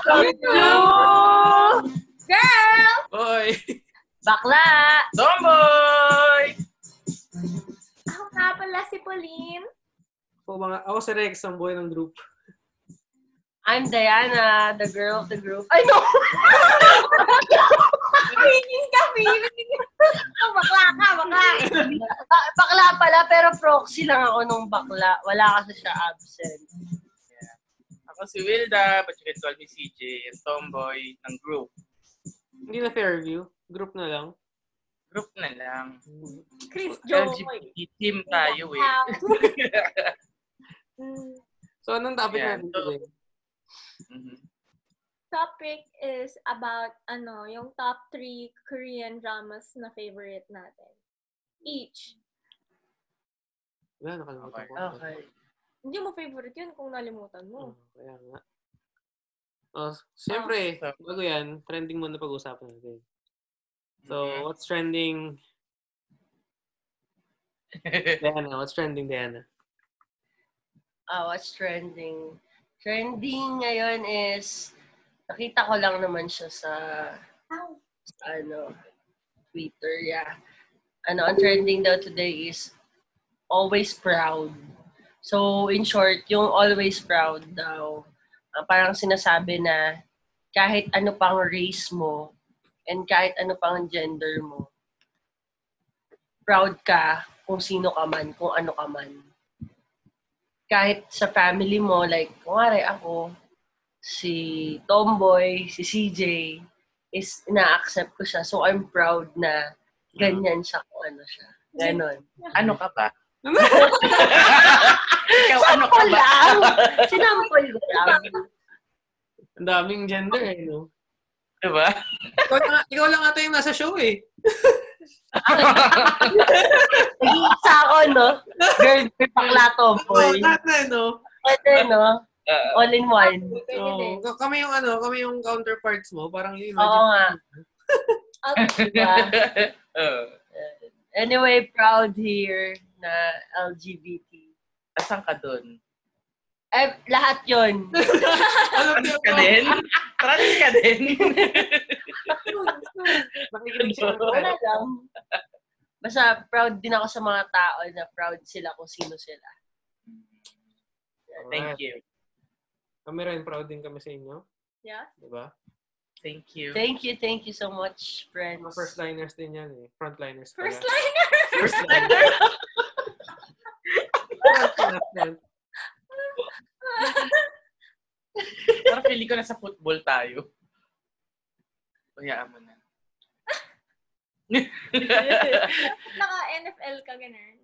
Welcome to Girl! Boy! Bakla! Tomboy! Ako nga pala si Pauline. Ako, mga, ako si Rex, ang boy ng group. I'm Diana, the girl of the group. I know! Feeling ka, feeling. Oh, bakla ka, bakla. Ba- bakla pala, pero proxy lang ako nung bakla. Wala kasi siya absent. Ako si Wilda, but you can call me CJ, yung tomboy ng group. Hindi na Fairview. Group na lang. Group na lang. Chris Joe. LGBT team tayo eh. So, anong topic Yeah, natin so- today? Mhm. Topic is about, ano, yung top three Korean dramas na favorite natin. Each. Wala, nakalimutan ko. Okay. Hindi mo favorite yun kung nalimutan mo. Oh, kaya nga. Oh, siyempre, Ah. bago yan, trending muna pag-usapan natin. So, Mhm. what's trending? Diana, what's trending, Diana? Ah, what's trending? Trending ngayon is, nakita ko lang naman siya sa, sa ano, Twitter, yeah. Ano, ang trending daw today is always proud. So, in short, yung always proud daw, ah, parang sinasabi na kahit ano pang race mo and kahit ano pang gender mo, proud ka kung sino ka man, kung ano ka man kahit sa family mo, like, kunwari ako, si Tomboy, si CJ, is ina-accept ko siya. So, I'm proud na ganyan siya kung ano siya. Ganon. ano ka ba? Ikaw ano ka ba? lang! Sinampol ko lang. Ang daming gender eh, no? diba? Ikaw lang, ikaw lang ata yung nasa show eh. Nag-iisa ako, no? Girl, may bakla tomboy. Oo, na, no? Pwede, no? Uh, All in one. Din. k- kami yung ano, kami yung counterparts mo, parang yun. Oo nga. Diba? uh, Anyway, proud here na LGBT. asan ka dun? Eh, lahat yon. Alam Trans ka din? Trans ka din? Nakikinig siya. Wala lang. Basta proud din ako sa mga tao na proud sila kung sino sila. Thank you. Kami rin, proud din kami sa inyo. Yeah? Diba? Thank you. Thank you, thank you so much, friends. Mga first liners din yan eh. Frontliners. First liner! First liner. Frontliners. Parang feeling ko nasa football tayo. Kayaan mo na. Naka-NFL ka, ganun.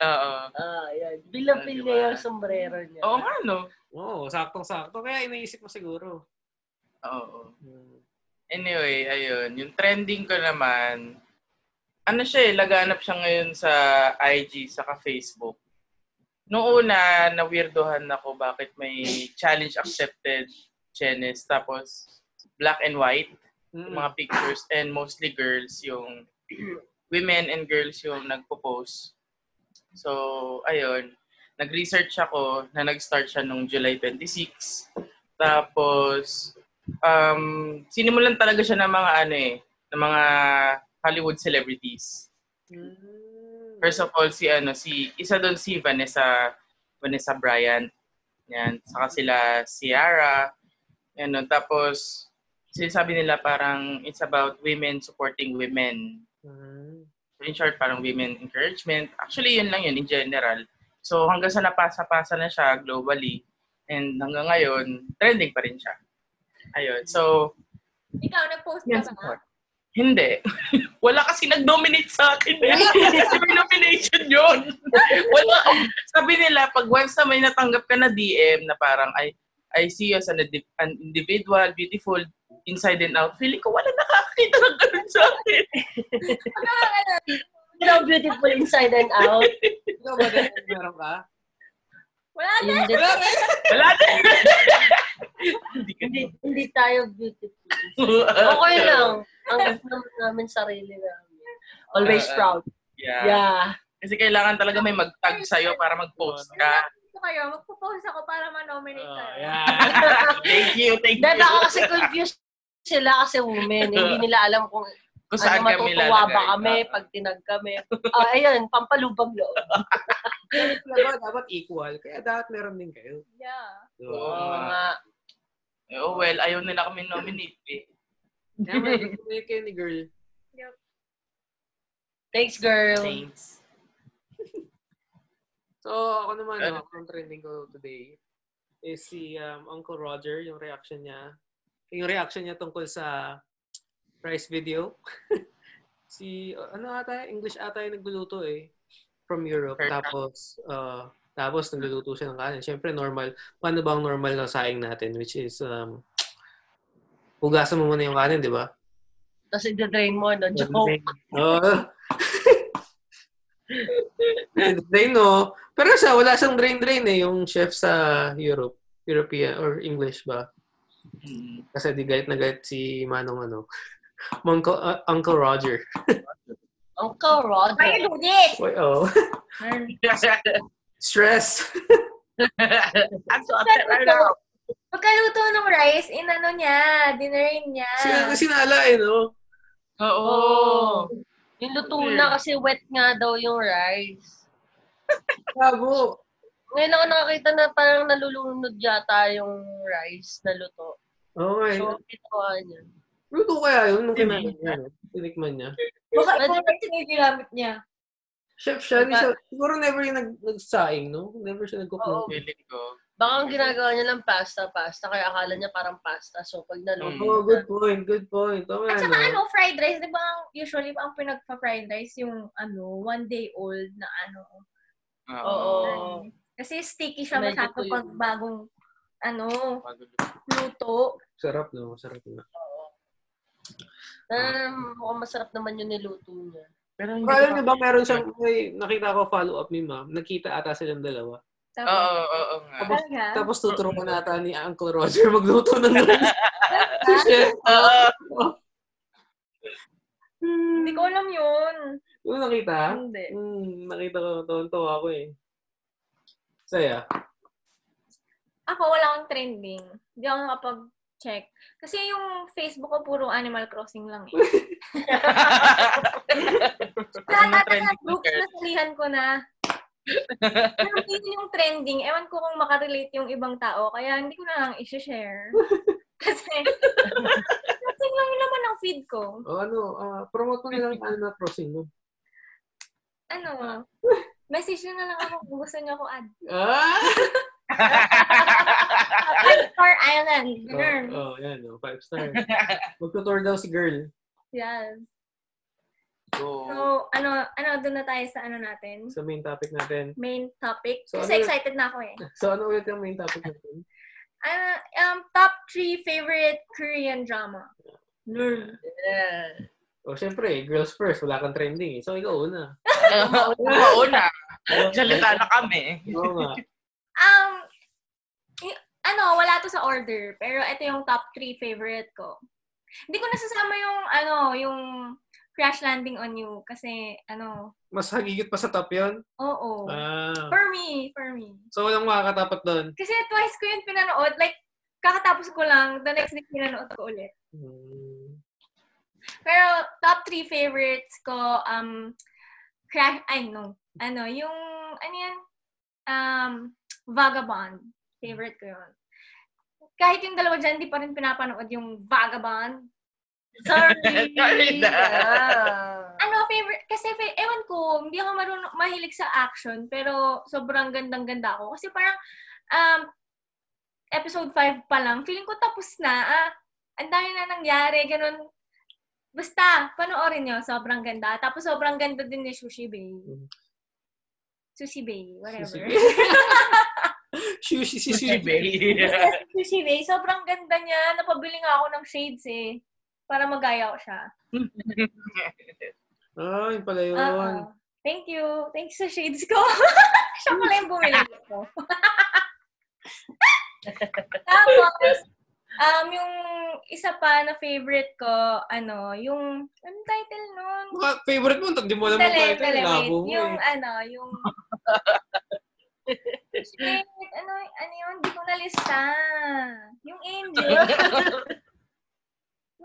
Oo. Ah, yan. Bilapil Diba? niya yung sombrero niya. Oo nga, no? Oo, saktong-sakto. Kaya iniisip mo siguro. Oo. Hmm. Anyway, ayun. Yung trending ko naman, ano siya eh, laganap siya ngayon sa IG, saka Facebook. Noong una, na-weirdohan ako bakit may challenge accepted Chenes, tapos black and white, yung mga pictures, and mostly girls, yung women and girls yung nagpo-post. So, ayun. Nag-research ako na nag-start siya nung July 26. Tapos, um, sinimulan talaga siya ng mga ano eh, ng mga Hollywood celebrities. Hmm. First of all, si ano, si, isa doon si Vanessa, Vanessa Bryant. Yan. Saka sila Ciara. Yan, no? Tapos, sinasabi nila parang it's about women supporting women. Hmm. So in short, parang women encouragement. Actually, yun lang yun in general. So hanggang sa napasa-pasa na siya globally, and hanggang ngayon, trending pa rin siya. Ayun. So, Ikaw, nag-post ka ba? Hindi. Wala kasi nag-nominate sa akin. Eh. Kasi may nomination yun. Wala. Sabi nila, pag once na may natanggap ka na DM na parang, I, I see you as an, an individual, beautiful, inside and out, feeling ko wala nakakakita ng ganun sa akin. You know, beautiful inside and out. Ikaw ba din? Meron ka? Wala na. hindi, Wala din. Hindi ka hindi, hindi tayo beautiful. Okay lang. Ang naman namin sarili namin. Always Uh, proud. Yeah. Yeah. Kasi kailangan talaga may mag-tag sa'yo para mag-post ka. Kayo, magpo-post ako para ma-nominate Oh, kayo. yeah. Thank you, thank you. Dahil ako kasi confused sila kasi women. Hindi nila alam kung Kung ano saan kami matutuwa lalagay. ba kami pag tinag kami. Ah, ayun, pampalubag loob. Dapat, dapat equal. Kaya dapat meron din kayo. Yeah. So, Oo nga. Oh, well, ayaw nila kami nominate eh. May, may kayo ni girl. Thanks, girl. Thanks. So, ako naman, no, ang trending ko today is si um, Uncle Roger, yung reaction niya. Yung reaction niya tungkol sa rice video. si, uh, ano ata, English ata yung nagluluto eh. From Europe. Heard Tapos, uh, tapos nagluluto siya ng kanin. Siyempre, normal. Paano ba ang normal na saing natin? Which is, um, hugasan mo muna yung kanin, di ba? Tapos i-drain mo, no? Joke. Oo. drain, no? Pero siya, wala siyang drain-drain eh, yung chef sa Europe. European or English ba? Kasi di galit na galit si Manong ano. Uncle, uh, Uncle Roger. Uncle Why Roger. you do this? Wait, oh. Stress. I'm so upset right now. Pagkaluto ng rice, inano niya, dinerain niya. Sina, sinala eh, no? Oo. Oh. Yung luto na kasi wet nga daw yung rice. Bravo. Ngayon ako nakakita na parang nalulunod yata yung rice na luto. Oo nga eh. So, ginawa niya. Luto kaya yun nung kinain niya, no? Tinikman niya. Baka ikaw rice yung ginamit niya. Chef siya, hindi siya, siguro never yung nag, nagsaing, no? Never siya nag-cook Oo. ng Feeling ko. Baka ang ginagawa niya lang pasta, pasta. Kaya akala niya parang pasta. So, pag naluto Mm. Oh, good point, good point. Oo nga, At saka no? ano, fried rice, di ba ang- usually ang pinagpa-fried rice yung ano, one day old na ano. Oo. Kasi sticky siya Medyo masyado pag bagong ano, luto. Sarap, no? Sarap na. Um, mukhang masarap naman yung niluto niya. Pero hindi Pero alam ko niyo ba, meron siyang, may nakita ko follow-up meme, ma'am. Nagkita ata silang dalawa. Oo, Tapos, oo, oo nga. Tapos, talaga? tapos tuturuan na ata ni Uncle Roger magluto ng rice. Oo. Hindi ko alam yun. Yung nakita? Hindi. Hmm, nakita ko, tawan-tawa ako eh. Saya. Ako, wala akong trending. Hindi ako nakapag-check. Kasi yung Facebook ko, puro Animal Crossing lang eh. Lahat ng groups na salihan ko na. Pero yun yung trending. Ewan ko kung makarelate yung ibang tao. Kaya hindi ko na lang i-share. Kasi, crossing lang yung laman ng feed ko. O ano, ah, promote mo na lang yung Animal Crossing mo. Ano, message nyo na lang ako kung gusto nyo ako add. Ah! Five Star Island. Oh, oh, yan, oh, five star. Magtutour daw si girl Yes. So, So, ano, ano, doon na tayo sa ano natin. sa main topic natin. Main topic. So, Kasi ano- excited na ako eh. So, ano ulit yung main topic natin? Uh, um, top three favorite Korean drama. Nerd. Yeah. O, syempre, girls first. Wala kang trending eh. So, ikaw una. una. Salita na kami. Oo nga. Um, y- ano, wala to sa order. Pero ito yung top three favorite ko. Hindi ko nasasama yung, ano, yung Crash Landing on You. Kasi, ano, Mas hagigit pa sa top yun? oo. Ah. For me, for me. So, walang makakatapat doon. Kasi twice ko yun pinanood. Like, kakatapos ko lang, the next day pinanood ko ulit. Hmm. Pero, top three favorites ko, um, Crash, ay, no. Ano, yung, ano yan? Um, Vagabond. Favorite ko yun. Kahit yung dalawa dyan, di pa rin pinapanood yung Vagabond. Sorry. Sorry na. Yeah. Ano, favorite, kasi, fa- ewan ko, hindi ako marunong, mahilig sa action, pero sobrang gandang-ganda ako. Kasi parang, um, episode 5 pa lang, feeling ko tapos na, ah, ang dami na nangyari, ganun. Basta, panoorin nyo, sobrang ganda. Tapos sobrang ganda din ni Sushi Bay. Mm. Sushi Bay, whatever. Sushi Sushi, si Si Sushi. Bay. Sushi Bay, sobrang ganda niya. Napabili nga ako ng shades eh. Para magaya ko siya. Ah, yun pala yun. Oo. Thank you. Thanks sa shades ko. siya pala yung bumili ko. Tapos, um, yung isa pa na favorite ko, ano, yung, anong title nun? Mga favorite mo, hindi mo alam Dali, title. dali. Labo Yung, eh. ano, yung, yung ano, ano yun? Hindi ko nalista. Yung Angel.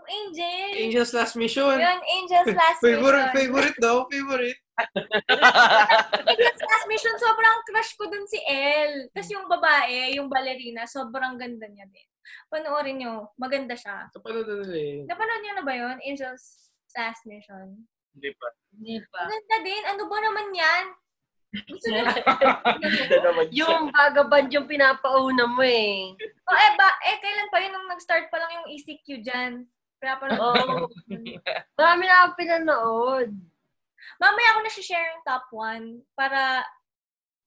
Angel. Angel's Last Mission. Yun, Angel's Last Favorite, Mission. favorite daw, favorite. Angel's Last Mission, sobrang crush ko dun si Elle. Tapos yung babae, yung ballerina, sobrang ganda niya din. Panoorin nyo, maganda siya. Kapanood na eh. Napanood niyo na ba yun? Angel's Last Mission. Hindi pa. Hindi pa. Maganda din. Ano ba naman yan? Gusto siya. yung vagabond yung pinapauna mo eh. Oh, eh, ba, eh, kailan pa yun nung nag-start pa lang yung ECQ dyan? Kaya Oo. Marami na akong pinanood. Mamaya ako na share yung top 1 para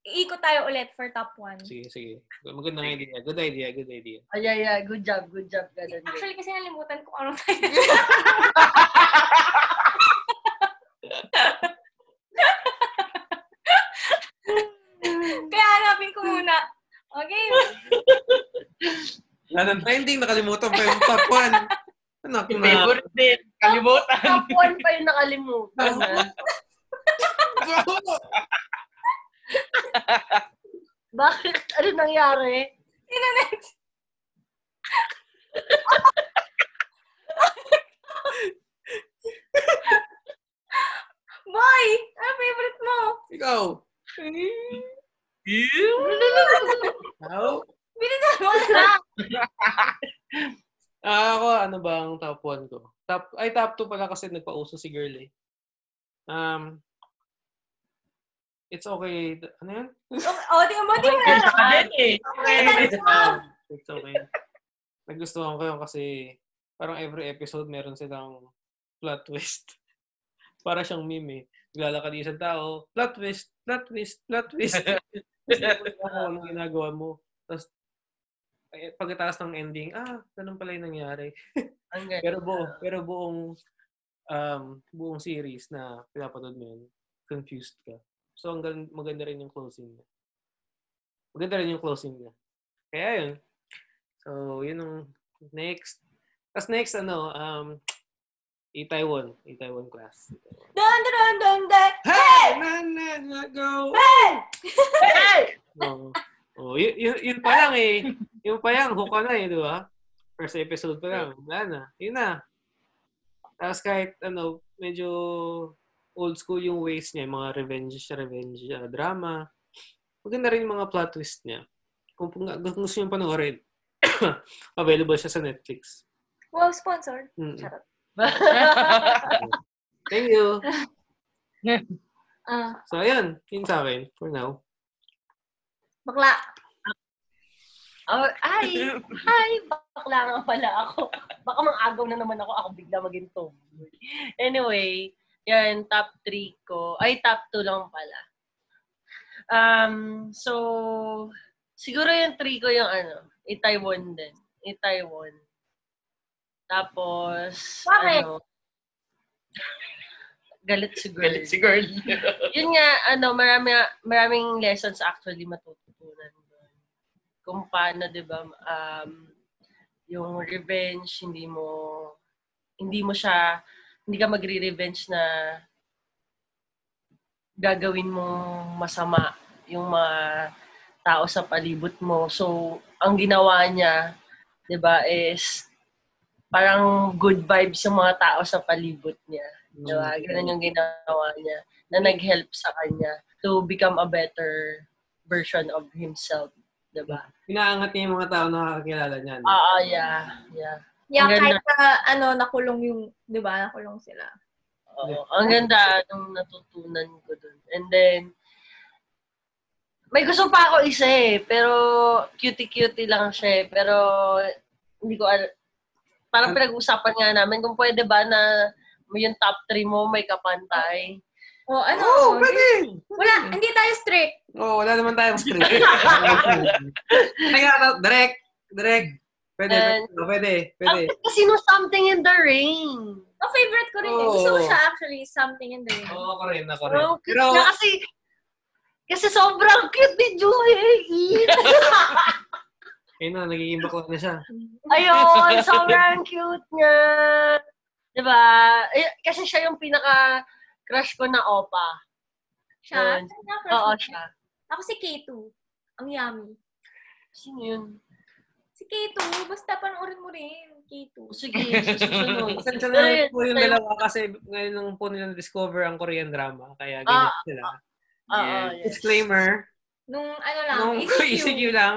iikot tayo ulit for top 1. Sige, sige. Magandang idea. Good idea, good idea. Ay, ay, ay. Good job, good job. Ganun. Actually, kasi nalimutan ko anong tayo. Kaya hanapin ko muna. Okay. Lahat ng trending, nakalimutan pa yung top 1. Anak Yung na. favorite din. Kalimutan. Top 1 pa yung nakalimutan. Bakit? Ano nangyari? Sino next? Boy! Ano favorite mo? Ikaw. Ikaw? Binigyan mo na! Ah, ako, ano ba ang top 1 ko? Top, ay, top 2 pala kasi nagpauso si girl eh. Um, it's okay. Ano yun? O, di mo, di mo na naman. eh. Okay, that's love. It's okay. Nagustuhan ko yun kasi parang every episode meron silang plot twist. Para siyang meme eh. Naglalakad yung isang tao, plot twist, plot twist, plot twist. Tapos ako, anong ginagawa mo? Tapos, eh, pagkatapos ng ending, ah, ganun pala yung nangyari. Pero buo, pero buong um, buong series na pinapanood mo yun, confused ka. So, ang gan- maganda rin yung closing niya. Maganda rin yung closing niya. Kaya yun. So, yun ang next. Tapos next, ano, um, E-Taiwan. E-Taiwan class. E-Taiwan. Dun, dun, dun, dun, dun. Hey! Na, na, na, go! Hey! Oo. Oh, yun, yun, yun pa lang eh. Yun pa lang, hook ka na eh, di ba? First episode pa lang. Wala na. Yun na. Tapos kahit, ano, medyo old school yung ways niya, yung mga revenge, revenge uh, drama. Maganda rin yung mga plot twist niya. Kung, kung, kung gusto nyo panoorin, available siya sa Netflix. Wow, sponsor. Mm. Charot. Thank you. Ah, So, ayun. Yun sa akin, for now. Bakla. Oh, ay! Ay! Bakla nga pala ako. Baka mang agaw na naman ako. Ako bigla maging tomboy. Anyway, yan, top 3 ko. Ay, top 2 lang pala. Um, so, siguro yung 3 ko yung ano, i-Taiwan din. I-Taiwan. Tapos, Bakit? ano, galit si girl. Galit si girl. Yun nga, ano, marami, maraming lessons actually doon. Kung paano, di ba, um, yung revenge, hindi mo, hindi mo siya, hindi ka magre-revenge na gagawin mong masama yung mga tao sa palibot mo. So, ang ginawa niya, di ba, is parang good vibes yung mga tao sa palibot niya. Di ba? Ganun yung ginawa niya na nag-help sa kanya to become a better version of himself. Di ba? Inaangat niya yung mga tao na nakakilala niya. no? Ah, ah, yeah. Yeah. Yeah, Ang kahit na, ano, nakulong yung, di ba, nakulong sila. Oo. Ang ganda nung natutunan ko dun. And then, may gusto pa ako isa eh, pero cutie-cutie lang siya eh. Pero, hindi ko al- Parang pinag-usapan nga namin kung pwede ba na yung top 3 mo may kapantay. O, ano, Oo, oh, pwede! wala, hindi tayo strict. Oo, oh, wala naman tayong script. Kaya, direct, direct. Pwede, And- pwede, pwede. Ang kasi no something in the rain. Ang favorite ko rin. Oo. Gusto ko siya actually, something in the rain. Oo, ako rin, ako rin. Oh, Pero, niya kasi kasi sobrang cute ni Julie. ayun na, nagiging bakla na siya. Ayun, sobrang cute niya. Diba? Eh, kasi siya yung pinaka crush ko na opa. Siya? Yun. Oo, siya. Ako si K2. Ang yummy. Sino yun? Si K2, basta panoorin mo rin. K2. O, Sige, susunod. Pasensya na yun, po yung dalawa kasi ngayon lang po nila discover ang Korean drama. Kaya ganyan Ah, sila. Oo, Yeah. yes. Disclaimer, Nung ano lang, nung ECQ. ECQ lang.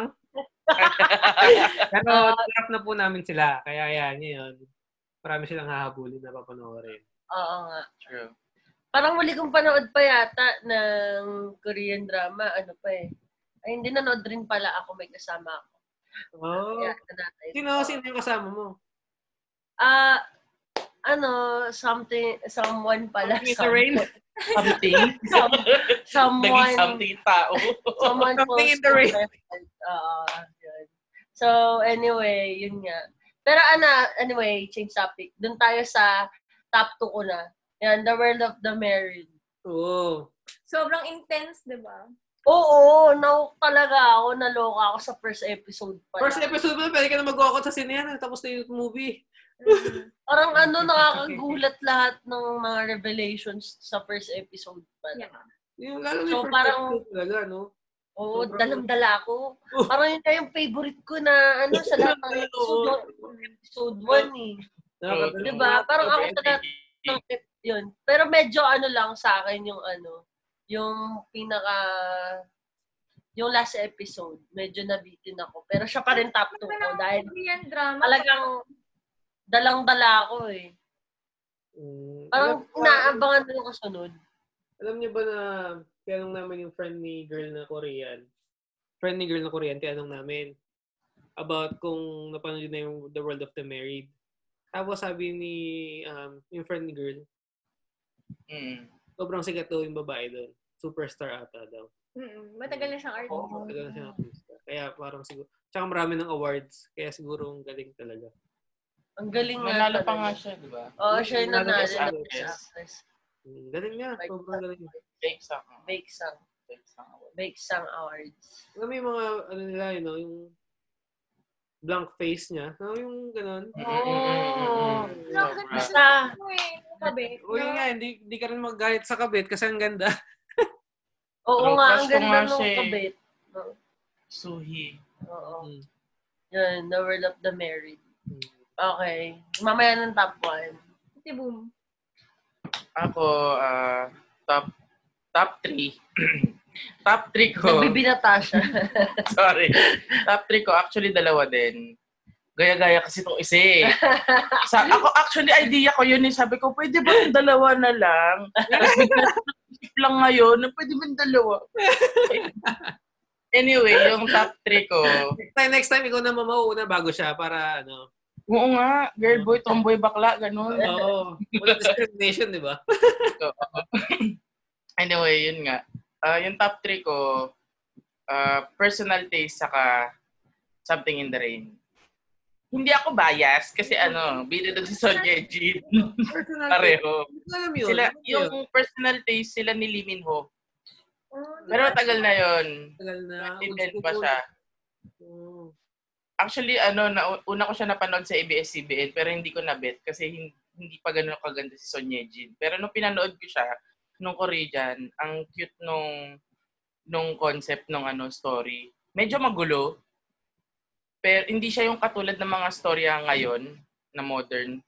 Pero trap na po namin sila. Kaya yan, yun. Marami silang hahabulin na papanoorin. Oo nga. True. Parang muli kong panood pa yata ng Korean drama. Ano pa eh. Ay, hindi nanood rin pala ako. May kasama ako. Oh. Kaya. Sino, sino yung kasama mo? Ah, ano, something, someone pala. Something rain? Something. Some, someone, Naging something tao. someone Something in the rain. yun. So, anyway, yun nga. Pero ano, anyway, change topic. Doon tayo sa top 2 ko na. Yan, The World of the Married. Oo. Sobrang intense, di ba? Oo, nauk talaga ako, naloka ako sa first episode pa. First episode mo, pwede ka na mag-walkout sa sine yan. Tapos na yung movie. Mm. Parang ano, nakakagulat lahat ng mga revelations sa first episode pa. Yeah. Yung, lalo So, yung first parang- episode talaga, no? Oo, Sobrang- dalam-dala ako. Oh. Parang yun na yung favorite ko na ano sa lahat ng episode, episode 1 eh. Diba? Parang ako sa lahat ng yun. Pero medyo ano lang sa akin yung ano, yung pinaka yung last episode, medyo nabitin ako. Pero siya pa rin top 2 ko dahil Korean drama. talagang dalang-dala ako eh. Mm, Parang alam- inaabangan ko yung kasunod. Alam niyo ba na tinanong namin yung friend ni girl na Korean? Friend ni girl na Korean, tinanong namin about kung napanood na yung The World of the Married. Tapos sabi ni um, yung friend ni girl, Mm. sobrang sikat daw yung babae doon. Superstar ata daw. Mm-mm. Matagal na siyang artist. Oo. Tagal na siya artista. Kaya parang siguro, tsaka marami ng awards. Kaya siguro ang galing talaga. Ang galing nga Nanalo pa nga siya, di ba? Oo, siya yung Nanalo nanalo Actress. Mm, galing niya. Sobrang galing. Bake Sang. Fake song. Bake Sang Awards. Alam mo yung mga, ano nila, you know, yung blank face niya. No, yung ganun. Mm, mm, mm, mm, kabit. O yun nga, hindi, hindi ka rin magalit sa kabit kasi ang ganda. oo True, nga, ang ganda nung kabit. Oo. Suhi. Oo. Mm. Yun, The World of the Married. Mm. Okay. Mamaya ng top 1. Si Boom. Ako, ah, top top 3. top 3 ko. Nagbibinata siya. Sorry. Top 3 ko, actually dalawa din. Gaya-gaya kasi itong isa eh. Sa, ako, actually, idea ko yun eh. Sabi ko, pwede ba yung dalawa na lang? Tapos bigla isip lang ngayon, na pwede ba yung dalawa? anyway, yung top 3 ko, Next time, next time, ikaw na mamauuna bago siya para, ano. oo nga, girl boy, tomboy, bakla, ganun. Oo. Wala discrimination, di ba? Anyway, yun nga. Ah, yung top 3 ko, ah, personal taste saka something in the rain. Hindi ako bias kasi ano, bida doon si Sonja Jean. Personal Pareho. Sila, yun? yung personal taste sila ni Lee Min Ho. Oh, Pero matagal na yun. Tagal na. 2010 pa siya. Oo. Actually, ano, na, una ko siya napanood sa ABS-CBN pero hindi ko nabet kasi hindi, hindi pa ganun kaganda si Sonja Jean. Pero nung pinanood ko siya, nung Korean, ang cute nung nung concept nung ano story. Medyo magulo. Pero hindi siya yung katulad ng mga storya ngayon na modern.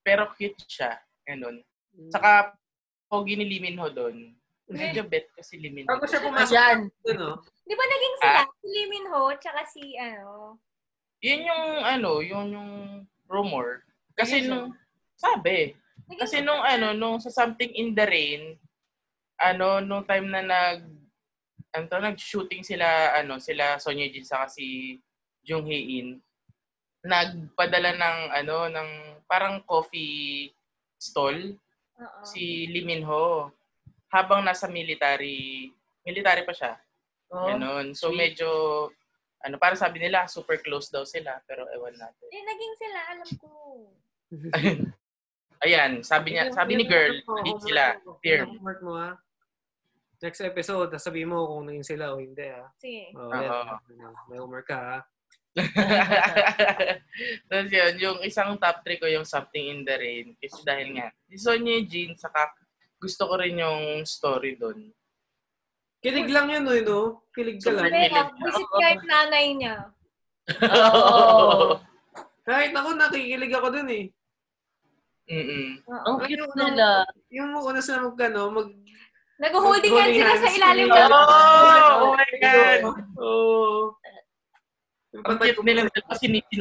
Pero cute siya. Ganun. Saka, pogi ni Lee Min Ho doon. Medyo bet kasi Lee Min Ho. Bago siya pumasok Ayan. doon, no? Di ba naging sila? Si Lee Min Ho, tsaka si, ano, Yun yung, ano, yun yung rumor. Kasi Ayun siya. nung, sabi, naging Kasi nung ano, nung sa Something in the Rain, ano, nung time na nag, ano to, nag-shooting sila, ano, sila Sonya Jin saka si Jung Hae-in, nagpadala ng, ano, ng parang coffee stall Oo. si Lee Min Ho habang nasa military, military pa siya. Oh, Ganun. So sweet. medyo, ano, para sabi nila, super close daw sila, pero ewan natin. Eh, naging sila, alam ko. Ayan, sabi niya, sabi ni girl, hindi sila. Mo, ha? Next episode, sabihin mo kung naging sila o hindi, ha? Sige. Oh, yan. May homework ka, ha? Tapos yun, yung isang top 3 ko yung Something in the Rain. Kasi dahil nga, si Sonia Jean, saka gusto ko rin yung story doon. Kilig lang yun, no? no? Kilig ka lang. Super. Kaya, visit kahit nanay niya. Oo. Kahit ako, nakikilig ako dun eh. Mm-mm. Ang Ay, cute yung- nila. Yung una sila mag, ano, mag... Nag-holding hands sila sa ilalim ng... Oh, oh my God! Oo. Ang cute nila dalawa,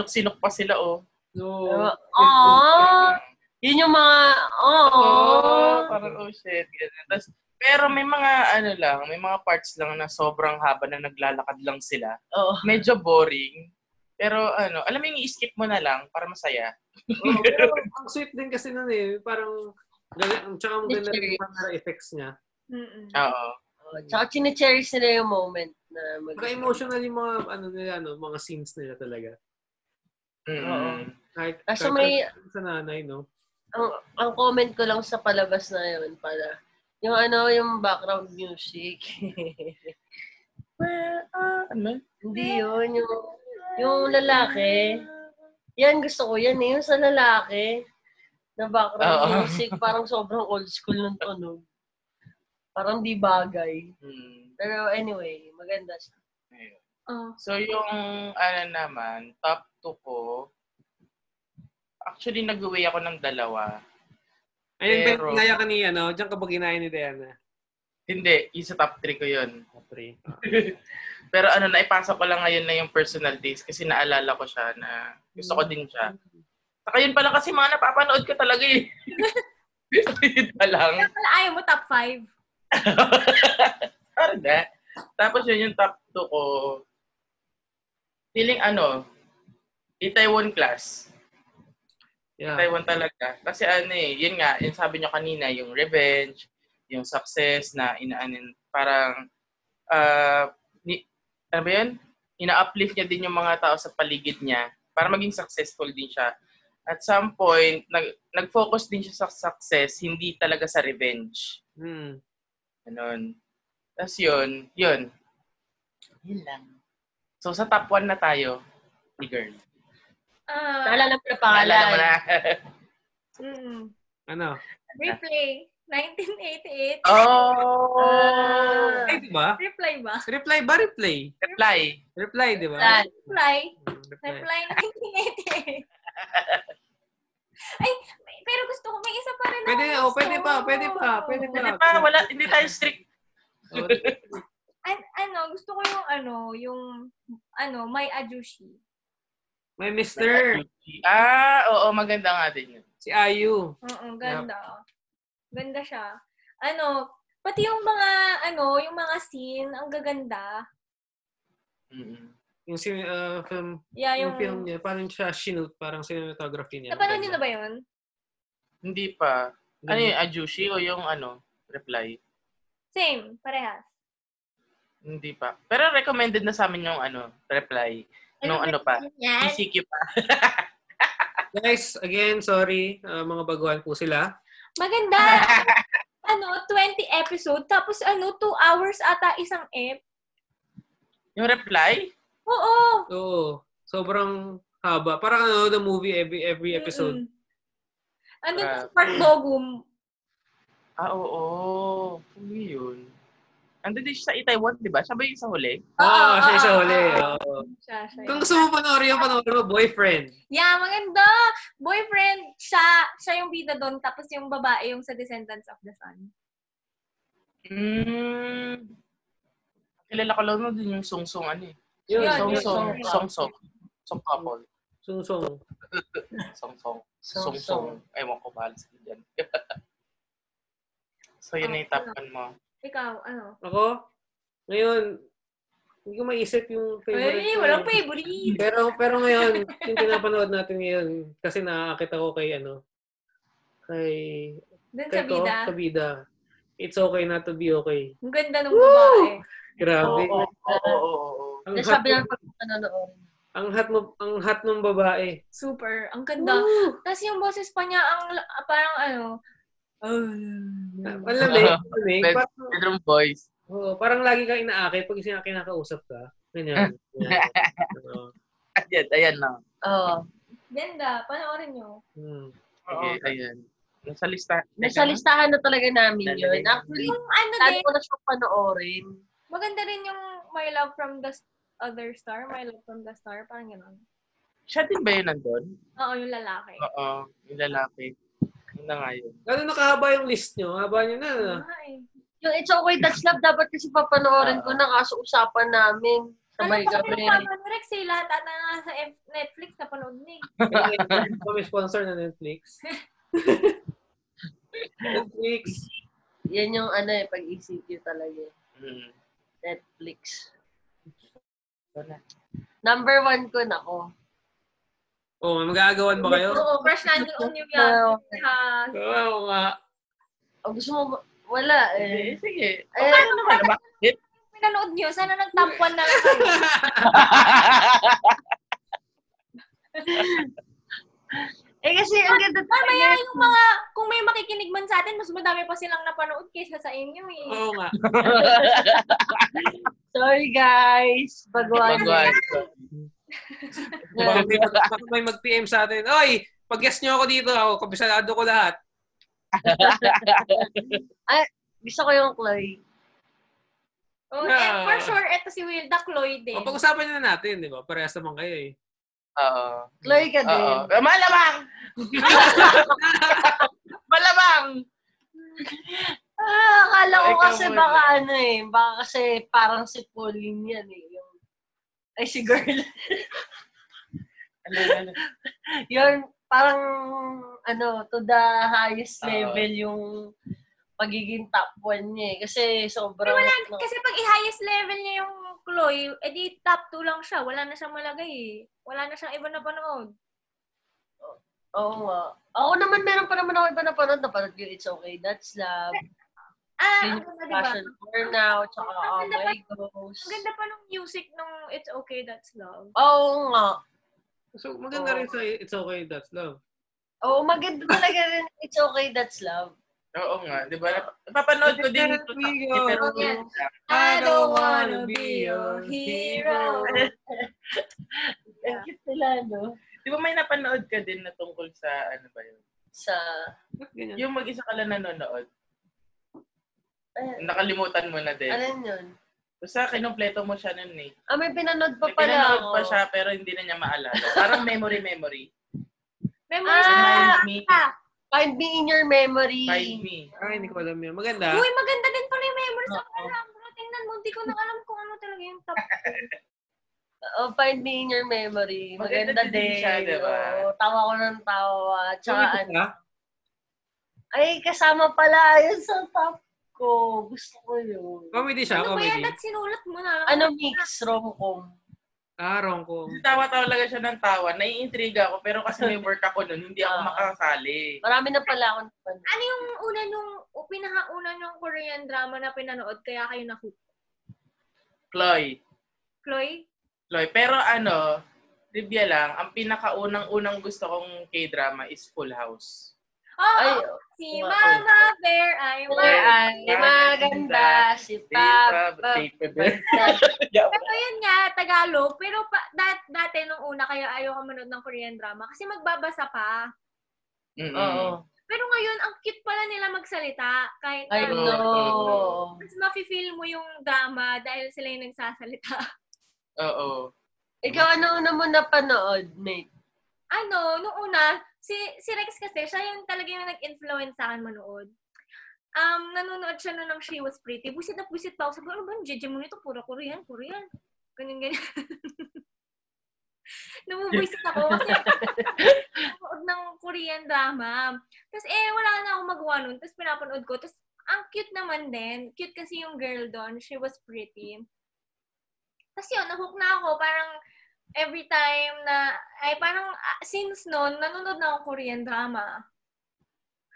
sinok pa sila, oh. Oo. Aww. Yun yung mga, Oh, aww. parang oh shit. Ganun. Tas, pero may mga ano lang, may mga parts lang na sobrang haba na naglalakad lang sila. Oo. Medyo boring. Pero ano, alam mo yung i-skip mo na lang para masaya. Oo, pero ang sweet din kasi nun eh. Parang, ang tsaka rin Literally. yung camera effects niya. Mm-mm. Oo. Oh, Tsaka chine-cherish nila yung moment na mag- Pagka-emotional yung mga, ano nila, ano, mga scenes nila talaga. Mm-mm. Kahit, Kaso kahit may- sa nanay, no? Ang, ang comment ko lang sa palabas na yun pala, yung ano, yung background music. Well, ah, ano? Hindi yun, yung, yung lalaki. Yan, gusto ko yan eh, yung sa lalaki. Na background Oo. music, parang sobrang old school ng tunog. Parang di bagay. Hmm. Pero anyway, maganda siya. Ayun. Oh. So yung ano naman, top 2 ko, actually nag-uwi ako ng dalawa. Ayun, Pero- Pero, ginaya ka ni, ano, diyan ka ba ginaya ni Diana? Hindi, yung sa top 3 ko yun. Pre. Pero ano, naipasok ko lang ngayon na yung personal days kasi naalala ko siya na gusto ko din siya. Saka yun pala kasi mga napapanood ko talaga eh. yun pa lang. Kaya pala ayaw mo top 5. Parang nga. Tapos yun yung top 2 ko. Feeling ano, Itaewon class. Yeah. Taiwan talaga. Kasi ano eh, yun nga, yung sabi nyo kanina, yung revenge, yung success na inaanin, parang, ah, ni, ano ba yun? Ina-uplift niya din yung mga tao sa paligid niya para maging successful din siya. At some point, nag, nag-focus din siya sa success, hindi talaga sa revenge. Hmm. Ganon. Tapos yun, yun. Yun lang. So sa top 1 na tayo, ni girl. Ah, Naalala mo na Naalala mo pangalan. na. mm, Ano? replay. 1988. oh! Ah. Ay, di ba? Reply ba? Reply ba? Replay. Reply. Reply, di ba? Reply. Reply. Reply 1988. Ay, pero gusto ko may isa pa rin. Pwede, oh, pwede pa, pwede pa, pwede pa. Hindi pa, wala, hindi tayo strict. Oh, An- ano, gusto ko yung ano, yung ano, may ajushi. May Mr. Ah, oo, maganda nga din yun. Si Ayu. Oo, ganda. Ganda siya. Ano, pati yung mga, ano, yung mga scene, ang gaganda. Mm-mm. Yung si, uh, film, Yeah, yung yung... film niya, parang siya shoot, parang cinematography niya. Napanood niyo na ba yun? Hindi pa. Ano yung Ajushi o yung ano, reply? Same, parehas. Hindi pa. Pero recommended na sa amin yung ano, reply. Nung ano pa, Yan. ECQ pa. Guys, again, sorry. uh, mga baguhan po sila. Maganda. ano, 20 episode, tapos ano, 2 hours ata isang ep. yung reply? Oo. Oo. Sobrang haba. Parang ano, the movie every every episode. Mm-mm. Pa si Park Bogum. Ah, oo. Ano yun? Andun din siya sa Itaewon, di ba? Siya ba yung sa huli? Oo, Oo, siya oo, sa huli. oo. Siya, siya. Kung gusto mo panoorin yung panoorin mo, boyfriend. Yeah, maganda. Boyfriend, siya, siya yung bida doon, tapos yung babae yung sa Descendants of the Sun. Hmm. Kilala ko lang din yung song-song ano eh. Yun, Yun, Song yun, song, yun. song song. Song couple. Sung-sung. Song song. Song, Song song. Ewan ko bahal sa dyan. so yun na yung top one mo. Ikaw, ano? Ako, ngayon, hindi ko maisip yung favorite Ay, walang favorite. Pero pero ngayon, yung pinapanood natin ngayon, kasi nakakakit ako kay ano, kay, kay sa to, bida. sa bida. It's okay not to be okay. Ang ganda ng babae. Grabe. Oo, oo, oo. Ang Ang hot, sabi lang pag nanonood. ang hot mo, ang hot ng babae. Super. Ang ganda. Tapos yung boses pa niya, ang parang ano, Ang lamig, lamig. Bed- Parang, Bedroom boys. oo, parang lagi kang inaakit pag siya kinakausap ka. Ganyan. Ayan, ayan na. Oo. ganda. Panoorin nyo. Hmm. Okay, ayan. Nasa lista. Nasa listahan na talaga namin yun. Talaga. Actually, Yung ano din, ko na siyang panoorin. Maganda rin yung My Love from the Other Star. My Love from the Star. Parang gano'n. Siya din ba yun nandun? Oo, yung lalaki. Oo, yung lalaki. Yun na nga yun. Gano'n nakahaba yung list nyo? Haba nyo na. ano? Ay. Yung It's Okay That's Love, dapat kasi papanoorin ko na kaso usapan namin. Sabay ko kami. yung Papa Rex eh. Lahat ata na sa F- Netflix na panood na eh. Kami sponsor na Netflix. Netflix. Yan yung ano eh, pag-ECQ talaga. eh. Mm. Netflix. Number one ko na ko. Oh, may magagawan ba kayo? Oo, crush na doon yung yan. Ha, Oo nga. O gusto mo, ba- wala Eh, eh. sige. Eh, ano naman? Bakit? pinanood nyo, sana nag-top 1 na lang kayo. Eh kasi ang ganda Mamaya yung mga, kung may makikinig man sa atin, mas madami pa silang napanood kaysa sa inyo eh. Oo nga. Sorry guys. Baguhan. Baguhan. Baka may, baka may mag-PM sa atin. Oy, pag-guest nyo ako dito, ako, kabisado ko lahat. Gusto ko yung Chloe. Oh, Yeah. eh, for sure, eto si Wilda Chloe din. O, pag-usapan na natin, di ba? Parehas naman kayo eh. Oo. Chloe ka din. Oo. Eh, Malamang! Malamang! Ah, akala ko kasi baka ano eh. Baka kasi parang si Pauline yan eh. Ay, si girl. Ano, ano? Yun, parang ano, to the highest Oo. level yung pagiging top 1 niya eh. Kasi sobrang... Wala, no, kasi pag i-highest level niya yung Chloe, edi top 2 lang siya. Wala na siyang malagay eh. Wala na siyang iba na panood. Oo nga. Ako naman, meron pa naman ako iba na panood. Napanood ko yung It's Okay, That's Love. Ah, Yun ang yung ganda, diba? Passion for Now, tsaka Oh My pa- Ghost. Ang ganda pa nung music nung It's Okay, That's Love. Oo nga. So, maganda Oo. rin sa It's Okay, That's Love. Oo, maganda talaga rin. It's Okay, That's Love. Oo nga, di ba? Napapanood ko din ito. Pero Yeah. I don't wanna be your hero. Ang cute nila, no? Di ba may napanood ka din na tungkol sa ano ba yun? Sa... Yung mag-isa ka lang nanonood. Ay, Nakalimutan mo na din. alin yun? Basta kinumpleto mo siya nun eh. Ah, may pinanood pa May pala pinanood ako. pa siya pero hindi na niya maalala. Parang memory-memory. Memories Ah! Remind me, ah, Find me in your memory. find me. Ay, hindi ko alam yun. Maganda. Uy, maganda din pala yung memories sa Oo. tingnan mo, hindi ko na alam kung ano talaga yung top. Oh, find me in your memory. Maganda Maganda, din din. siya, diba? Oo, tawa ko ng tawa. Tsaka, ano, ay, kasama pala yun sa top ko. Gusto ko yun. Comedy siya, Ano ba yan? comedy. At sinulat mo na. Ano mix, rom-com? Ah, rom-com. Tawa talaga siya ng tawa. Naiintriga ako pero kasi may work ako nun, hindi ako Ah. makasali. Marami na pala akong napanood. Ano yung una nung, o pinakauna nung Korean drama na pinanood kaya kayo na-hook? Chloe. Chloe? Chloe. Pero ano, trivia lang, ang pinakaunang-unang gusto kong K-drama is Full House. Oh, Ay, si oo. Mama Bear ay ay, maganda si Papa. Paper. Pero yun nga, Tagalog. Pero pa, dat, dati nung una, kaya ayaw ko manood ng Korean drama. Kasi magbabasa pa. Oo. Pero ngayon, ang cute pala nila magsalita. Kahit I na, know. mas mafe-feel mo yung drama dahil sila yung nagsasalita. Oo. Ikaw, ano una mo napanood, Nate? Ano, nung una, si, si Rex kasi, siya yung talaga yung nag-influence sa akin manood. Um, nanonood siya noon ng She Was Pretty. Busit na busit pa ako. Sabi ko, ano ba, yung jeje mo nito? Puro Korean, Korean. Ganyan, ganyan. Nabubuisit ako kasi nanonood ng Korean drama. Tapos eh, wala na akong magawa nun. Tapos pinapanood ko. Tapos ang cute naman din. Cute kasi yung girl doon. She was pretty. Tapos yun, nahook na ako. Parang every time na, ay parang ah, since noon, nanonood na ako Korean drama.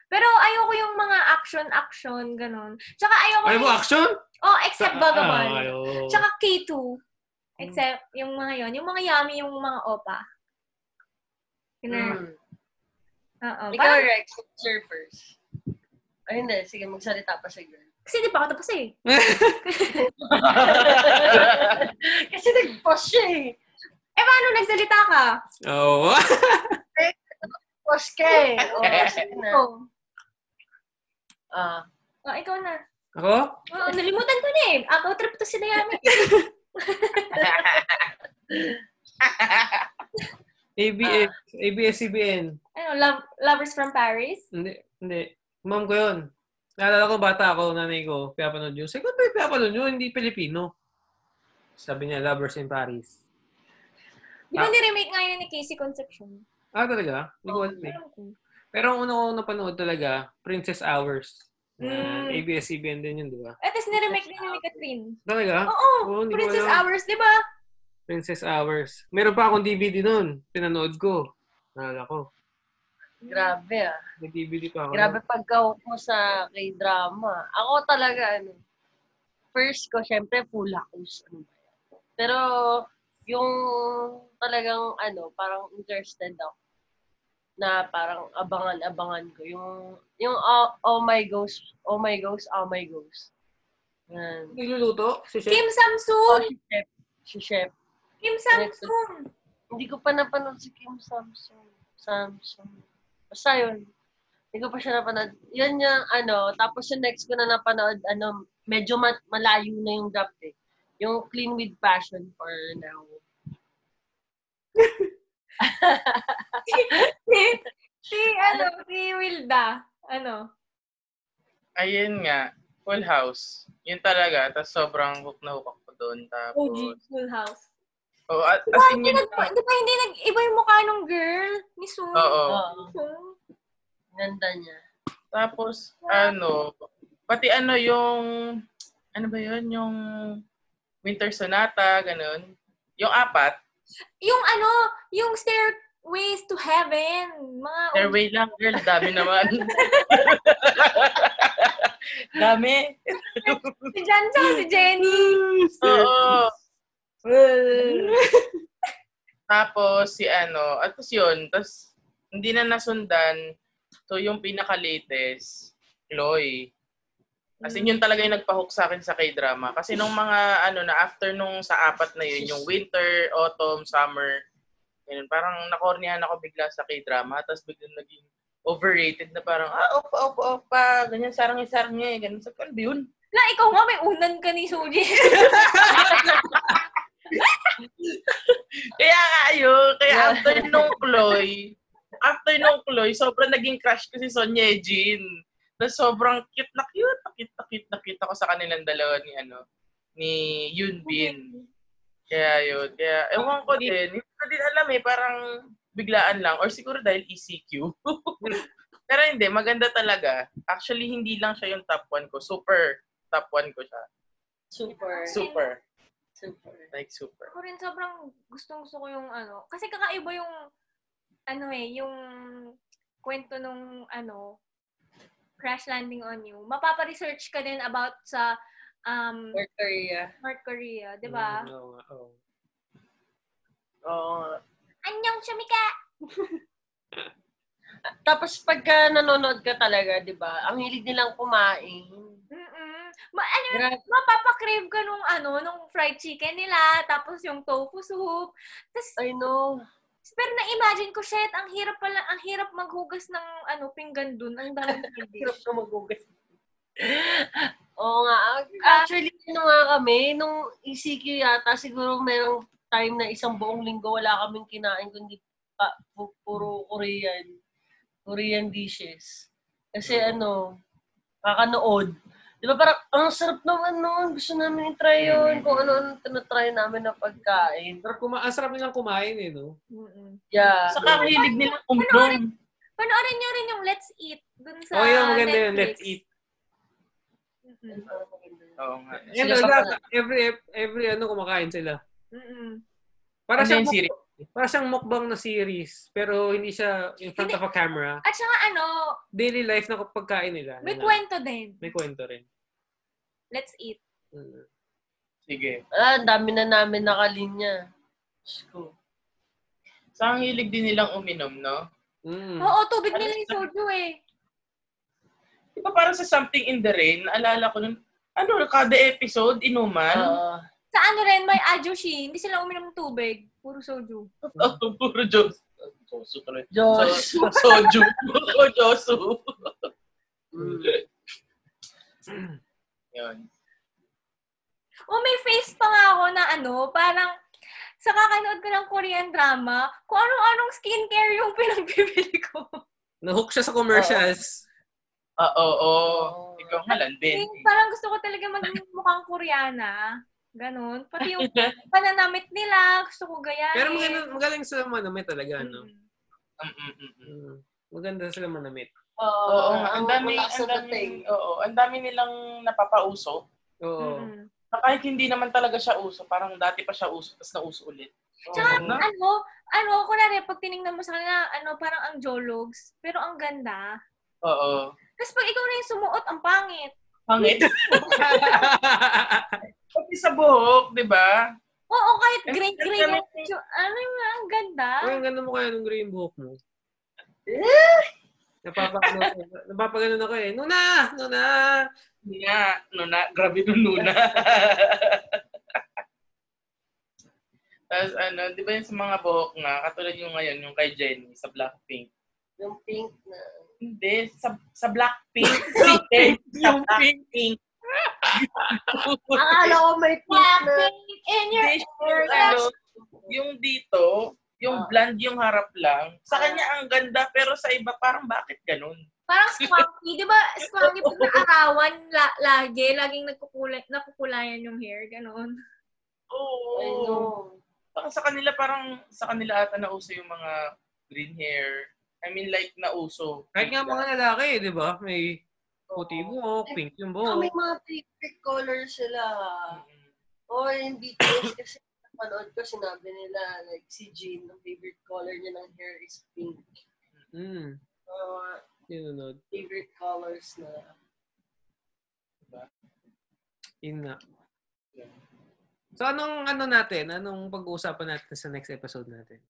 Pero ayoko yung mga action-action, ganun. Tsaka ayoko Ay mo yung, action? oh, except Vagabond. Ah, ayo. Tsaka K2. Except yung mga yon yung mga yummy, yung mga opa. Ganun. Mm. Oo. Ikaw, Parang, Rex, first? Ay, hindi. Sige, magsalita pa si girl. kasi di pa ako tapos eh. Kasi nag-pause siya eh. Eh, paano nagsalita ka? Oo. Ka eh. Oo. Oh. Ah, Oh, ikaw na. Ako? Oo, nalimutan ko na eh. Ako trip to si Dayami. ABS, ABS-CBN. ano, love, Lovers from Paris? Hindi, hindi. Mom ko yun. Naalala ko, bata ako, nanay ko, pinapanood yun. Sabi ko, "Ba't pinapanood yun? Hindi Pilipino. Sabi niya, Lovers in Paris. Di ba ni-remake nga yun ni Casey Concepcion? Ah, talaga? Hindi ko alam eh. Pero ang una ko napanood talaga, Princess Hours. Mm. Uh, ABS-CBN din yun, di ba? At least ni-remake din yun ni Catherine. Talaga? Oo, Oo, Princess. Hours, di ba? Princess Hours. Meron pa akong DVD nun. Pinanood ko. Naalala ko. Grabe ah. May DVD pa ako. Grabe pagka-hook mo sa k-drama. Ako talaga, ano, first ko, syempre, full house. Ano? Pero, yung talagang, ano, parang interested ako na parang abangan-abangan ko. Yung, yung oh, oh my ghost, oh my ghost, oh my ghost. Yan. Niluluto? Si Chef? Kim Oh, Samsung! si Chef. Si Chef. Kim Samsung! Hindi ko pa napanood si Kim Samsung. Samsung. Basta yun. Hindi ko pa siya napanood. Yun yung ano, tapos yung next ko na napanood, ano, medyo ma- malayo na yung gap eh. Yung Clean with Passion for now. si, si, ano, si Wilda. Ano? Ayun nga, full house. Yun talaga. Tapos sobrang hook na hook ako doon. Tapos, OG, Full House. oh, at, Di as ba, in hindi yun, nag, di ba hindi nag-iba yung mukha nung girl? Ni Sun? oo. Sun? Ganda niya. Tapos, ano, pati ano yung, ano ba yun, yung Winter Sonata, ganun. Yung apat, Yung ano, yung Stairways to Heaven. Mga Airway lang, girl, dami naman. dami. si Jan tsaka si Jenny. Oo. Tapos, si ano, at tapos yun, tapos hindi na nasundan. So, yung pinaka-latest, Chloe. Kasi yun talaga yung nagpahook sa akin sa K-drama. Kasi nung mga, ano na, after nung sa apat na yun, yung winter, autumn, summer, yun, parang nakornihan ako bigla sa K-drama. Tapos biglang naging overrated na parang, ah, opa, opa, opa, ganyan, sarang-sarang niya, ganyan. Sabi ko, ano yun? La, ikaw nga may unan ka ni Suji. Kaya nga yun, kaya after nung Chloe, after nung Chloe, sobrang naging crush ko si Sonia Jean. Na sobrang cute na cute, na cute na cute na cute ako sa kanilang dalawa ni ano, ni Yoon Bin. Kaya yun, kaya ewan ko din, hindi ko din alam eh, parang biglaan lang, or siguro dahil ECQ. Pero hindi, maganda talaga. Actually, hindi lang siya yung top 1 ko. Super top 1 ko siya. Super. Super. Super. Like super. Ako rin sobrang gustong gusto ko yung ano. Kasi kakaiba yung, ano eh, yung kwento nung ano, Crash Landing on You. Mapapa-research ka din about sa um, North Korea. North Korea, di ba? Mm, oo nga, oo. Oo. Anyong Shumika! Tapos pagka nanonood ka talaga, di ba, ang hilig nilang kumain. Mm-mm. Ma ano, mapapakrave ka nung ano, nung fried chicken nila, tapos yung tofu soup. Tapos, I know. Pero na-imagine ko, shit, ang hirap pala, ang hirap maghugas ng ano, pinggan dun. Ang dami Hirap na magugas. Oo nga. Actually, ano nga kami, nung ECQ yata, siguro merong time na isang buong linggo wala kaming kinain kundi pa, pu- puro Korean. Korean dishes. Kasi ano, kakanood. Di ba parang, ang sarap naman nun. Gusto namin i-try yun. Kung ano-ano tinatry namin na pagkain. Pero kuma ang sarap nilang kumain eh, no? Mm-mm. Yeah. Saka ang hilig nilang umdong. Panoorin nyo rin yung Let's Eat dun sa oh, yun, maganda yun. Netflix. Let's eat. Mm-mm. Oo nga. Yan, Sila lahat, pa- every, every ano, kumakain sila. Mm-mm. Para Ano siyang, yung series? muk- para siyang mukbang na series, pero hindi siya in front Hindi. of a camera. At saka ano, Daily life na pagkain nila. may na. kwento din. May kwento rin. Let's Eat. Mm. Sige. Ah, ang dami na namin nakalinya. Diyos ko. Sa ang hilig din nilang uminom, no? Mm. Oo, tubig nila yung soju eh. Di ba parang sa Something in the Rain, naalala ko nun, ano, kada episode, inuman? Ah, Sa ano rin, may ajushi. Hindi sila uminom ng tubig. Puro soju. Oh, puro Diyos. Josu tuloy. So, soju. Oh, Josu. Yun. Oh, may face pa nga ako na ano, parang sa kakanood ko ng Korean drama, kung anong-anong skincare yung pinagbibili ko. Nahook siya sa commercials. Ah, Oo, oo. Oh. Ikaw nga lang, Ben. Eh, parang gusto ko talaga maging mukhang Koreana. Ganon. Pati yung pananamit nila, gusto ko gayahin. Pero magaling, magaling sila manamit talaga, no? Mm. Mm, mm, mm, mm. Mm. Maganda sila manamit. Oo, Oo, nga, ang dami, ang dami, oo, ang dami nilang napapauso. Oo. Mm. Na kahit hindi naman talaga siya uso, parang dati pa siya uso, tapos nauso ulit. Tsaka, na? ano, ano, kunwari, pag tinignan mo sa kanila, ano, parang ang jologs, pero ang ganda. Oo. Tapos pag ikaw na yung sumuot, ang pangit. Pangit. Pati sa buhok, di ba? Oo, kahit Eh, gray-gray kami- yung, yung- ano yung ang ganda. Ang ganda mo kaya nung green buhok mo. Napapagano napapagano ako eh. Nuna! Nuna! Nga, nuna, grabe nung nuna. Tapos ano, di ba yung sa mga buhok nga, katulad yung ngayon, yung kay Jenny sa Blackpink. Yung pink na. Hindi, sa, sa Blackpink. Blackpink. sa Yung Blackpink. Akala ko may pink na. Blackpink in your yung, ano, yung dito, yung Ah. blonde yung harap lang. Sa Ah. kanya ang ganda, pero sa iba parang bakit ganun? Parang swanky. Di ba, swanky pag naarawan la, lagi, laging nagkukulay, nakukulayan yung hair, ganon. Oo. Baka sa kanila parang, sa kanila ata nauso yung mga green hair. I mean like nauso. Kahit nga mga lalaki, di ba? May puti buhok, pink yung Ah, may mga favorite colors sila. Mm. O yung BTS kasi napanood ko, sinabi nila, like si Jean, ang favorite color niya ng hair is pink. Hmm. Uh, Sinunod. favorite colors na. Yun nga. So, anong ano natin? Anong pag-uusapan natin sa next episode natin?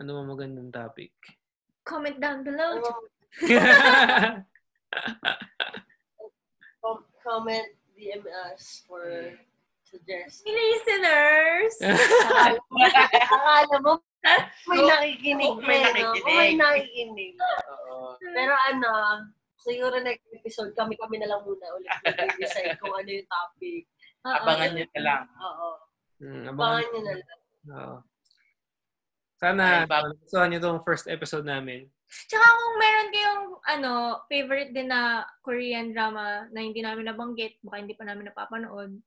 Ano mga magandang topic? Comment down below. Com- comment, DM us for suggestions. Listeners! Akala, mo, may nakikinig May nakikinig. May nakikinig. Oo. Pero ano, siguro next episode, kami-kami na lang muna ulit mag-decide kung ano yung topic. Oo. Abangan nyo na lang. Oo. Hmm, Abangan nyo na lang. Oo. Sana, gustuhan nyo itong first episode namin. Tsaka kung meron kayong ano, favorite din na Korean drama na hindi namin nabanggit, baka hindi pa namin napapanood,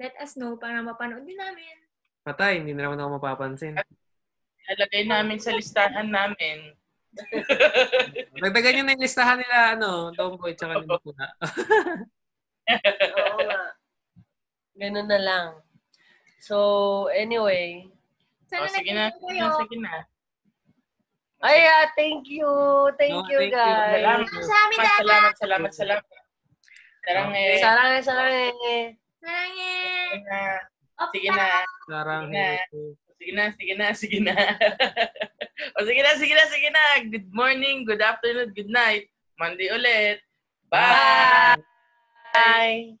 let us know para mapanood din namin. Patay, hindi na naman ako mapapansin. Ilagay namin sa listahan namin. Dagdagan nyo na yung listahan nila, ano, Tomboy, tsaka ni Puna. Oo nga. Ganun na lang. So, anyway. Sana Oh, sige na, sige na, kayo. sige na. Ay, ah, thank you. Thank No, you, thank you. guys. Salamat. Salamat, Salamat, salamat, salamat, salamat. Sarang eh. Sarang, sarang. Sarangin! Sige na. Opa! Sige na. Sige na. Sige na, sige na, sige na. o sige na, sige na, sige na. Good morning, good afternoon, good night. Monday ulit. Bye! Bye.